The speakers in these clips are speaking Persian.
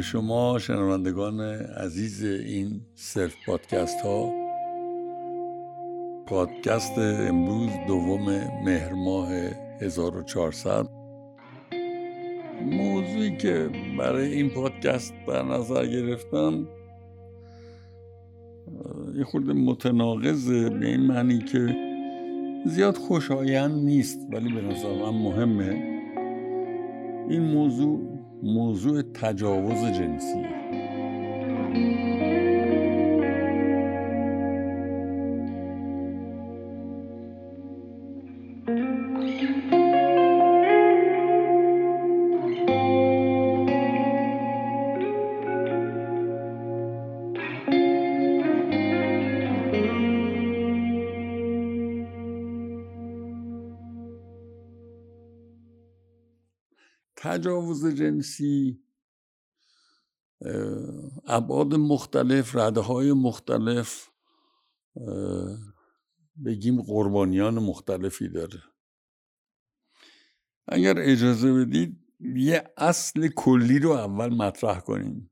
به شما شنوندگان عزیز این سرف پادکست ها. پادکست امروز دوم مهر ماه 1400 موضوعی که برای این پادکست در نظر گرفتم یه خورده متناقضه به این معنی که زیاد خوشایند نیست ولی به نظر من مهمه. این موضوع موضوع تجاوز جنسیه تجاوز جنسی ابعاد مختلف رده های مختلف بگیم قربانیان مختلفی داره. اگر اجازه بدید یه اصل کلی رو اول مطرح کنیم.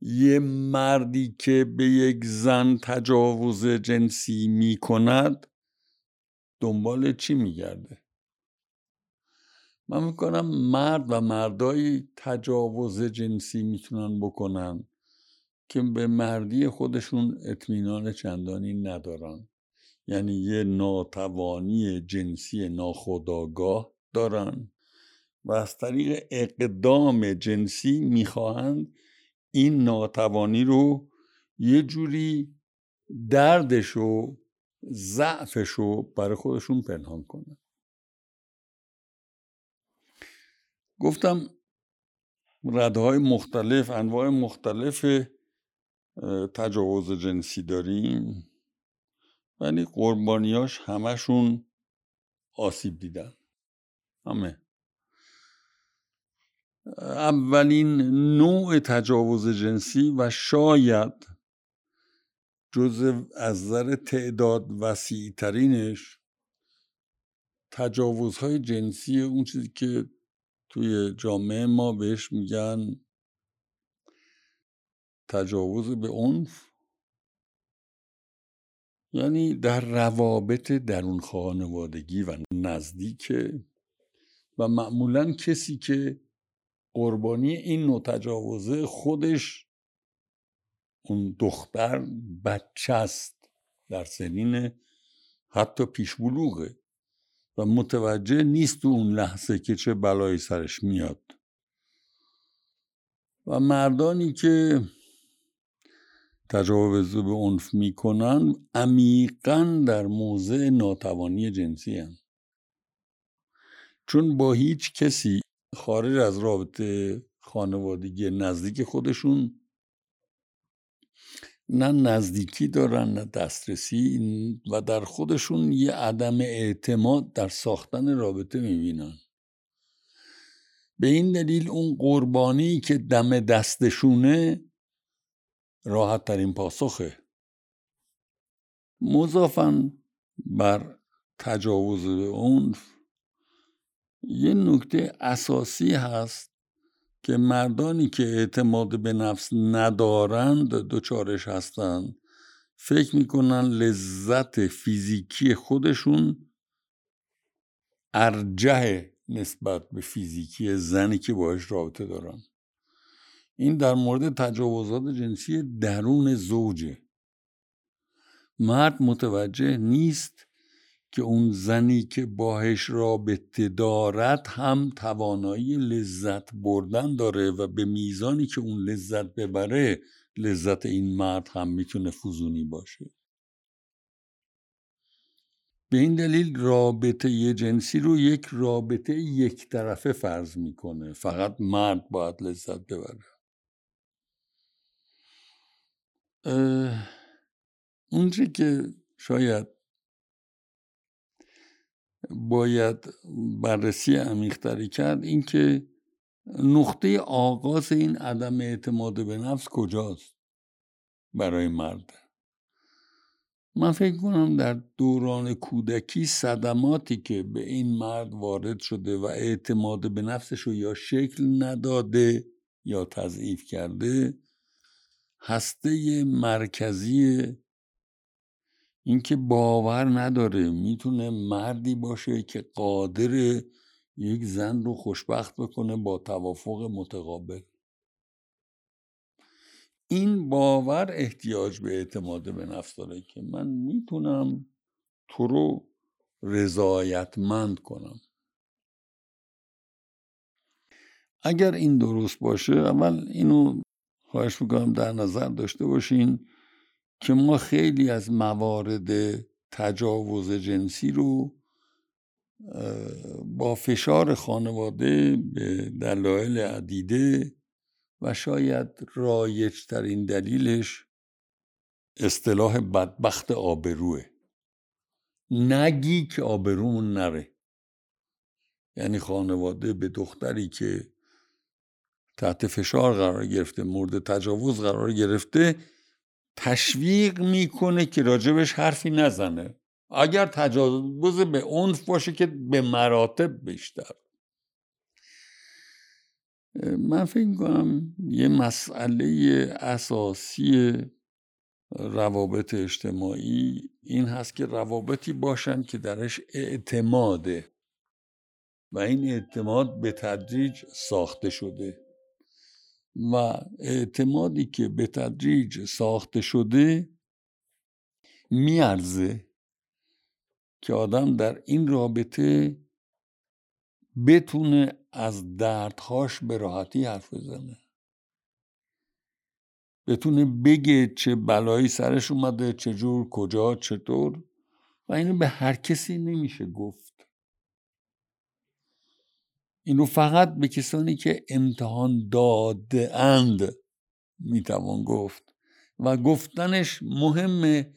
یه مردی که به یک زن تجاوز جنسی می کند دنبال چی میگرده؟ من می‌کنم مرد و مردایی تجاوز جنسی می‌تونن بکنن که به مردی خودشون اطمینان چندانی ندارن. یعنی یه ناتوانی جنسی ناخودآگاه دارن و از طریق اقدام جنسی می‌خواهند این ناتوانی رو یه جوری دردش و ضعفش رو برای خودشون پنهان کنن. گفتم رده های مختلف انواع مختلف تجاوز جنسی داریم. ولی قربانیاش همشون آسیب دیدن. همه. اولین نوع تجاوز جنسی و شاید جز از نظر تعداد وسیع ترینش تجاوزهای جنسی اون چیزی که توی جامعه ما بهش میگن تجاوز به عنف. یعنی در روابط درون خانوادگی و نزدیکه و معمولا کسی که قربانی این نوع تجاوزه خودش اون دختر بچه است در سنین حتی پیش بلوغه. و متوجه نیست تو اون لحظه که چه بلایی سرش میاد و مردانی که تجاوز به عنف می‌کنن عمیقا در موضع ناتوانی جنسی هم. چون با هیچ کسی خارج از رابطه خانوادگی نزدیک خودشون نه نزدیکی دارن نه دسترسی و در خودشون یه عدم اعتماد در ساختن رابطه می‌بینن. به این دلیل اون قربانی که دم دستشونه راحت ترین پاسخه. مضافن بر تجاوز به عنف یه نکته اساسی هست که مردانی که اعتماد به نفس ندارند دوچارش هستند. فکر می‌کنن لذت فیزیکی خودشون ارجه نسبت به فیزیکی زنی که باش رابطه دارن. این در مورد تجاوزات جنسی درون زوجه. مرد متوجه نیست که اون زنی که باهش رابطه دارد هم توانایی لذت بردن داره و به میزانی که اون لذت ببره لذت این مرد هم می‌تونه فزونی باشه. به این دلیل رابطه جنسی رو یک رابطه یک طرفه فرض می‌کنه. فقط مرد باید لذت ببره. اونجا که شاید باید بررسی عمیقتری کرد اینکه نقطه آغاز این عدم اعتماد به نفس کجاست برای مرد. من فکر کنم در دوران کودکی صدماتی که به این مرد وارد شده و اعتماد به نفسش رو یا شکل نداده یا تضعیف کرده هسته مرکزی اینکه باور نداره می‌تونه مردی باشه که قادر یک زن رو خوشبخت بکنه با توافق متقابل. این باور احتیاج به اعتماد به نفس داره که من می‌تونم تو رو رضایتمند کنم. اگر این درست باشه اول اینو خواهش می‌کنم در نظر داشته باشین که ما خیلی از موارد تجاوز جنسی رو با فشار خانواده به دلایل عدیده و شاید رایجترین دلیلش اصطلاح بدبخت آبروه. نگی که آبرومون نره. یعنی خانواده به دختری که تحت فشار قرار گرفته مورد تجاوز قرار گرفته تشویق می‌کنه که راجبش حرفی نزنه. اگر تجاوز به عنف باشه که به مراتب بیشتر. من فکر می‌کنم یه مسئله اساسی روابط اجتماعی این هست که روابطی باشن که درش اعتماده و این اعتماد به تدریج ساخته شده. و اعتمادی که به تدریج ساخته شده میارزه که آدم در این رابطه بتونه از دردهاش به راحتی حرف بزنه. بتونه بگه چه بلایی سرش اومده چجور کجا چطور. و اینو به هر کسی نمیشه گفت. اینو فقط به کسانی که امتحان داده اند می‌توان گفت. و گفتنش مهمه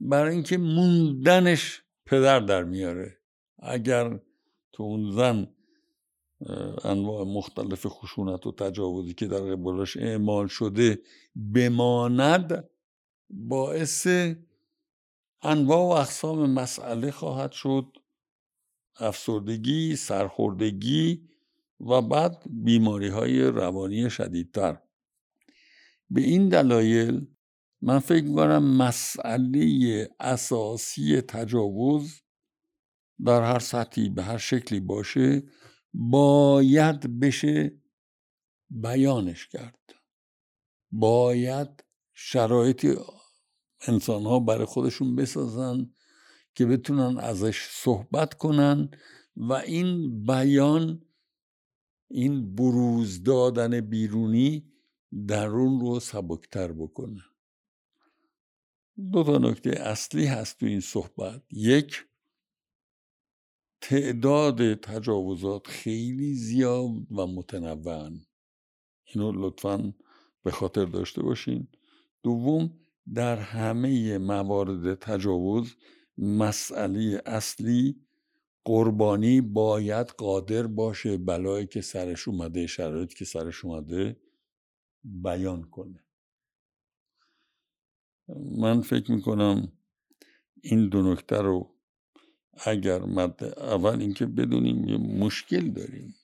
برای اینکه موندنش پدر در میاره. اگر تو اون زن انواع مختلف خشونت و تجاوزی که در قبالش اعمال شده بماند باعث انواع و اقسام مسئله خواهد شد. افسردگی، سرخوردگی و بعد بیماری های روانی شدیدتر. به این دلایل من فکر می‌کنم مسئله اساسی تجاوز در هر سطحی به هر شکلی باشه باید بشه بیانش کرد. باید شرایطی انسان ها برای خودشون بسازن که بتونن ازش صحبت کنن و این بیان این بروز دادن بیرونی درون رو سبکتر بکنه. دو تا نکته اصلی هست تو این صحبت. یک تعداد تجاوزات خیلی زیاد و متنوعن. اینو لطفا به خاطر داشته باشین. دوم در همه موارد تجاوز مسئله اصلی قربانی باید قادر باشه بلایی که سرش اومده شرایطی که سرش اومده بیان کنه. من فکر می‌کنم این دو نکته رو اگر مد اول اینکه بدونیم یه مشکل داریم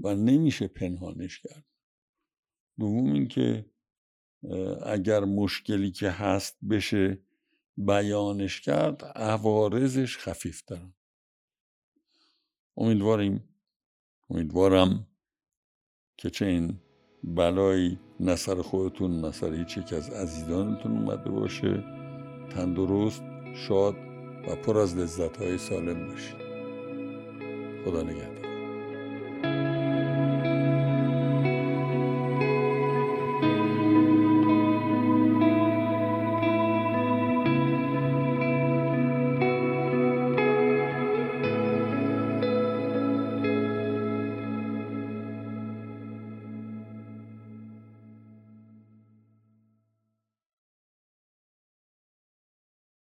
و نمیشه پنهانش کرد. دوم اینکه اگر مشکلی که هست بشه بیانش کرد عوارضش خفیفترن امیدواریم امیدوارم که چه این بلایی نصر خودتون نصر هیچ یک از عزیزانتون اومده باشه. تندرست شاد و پر از لذت های سالم باشید. خدا نگهدار.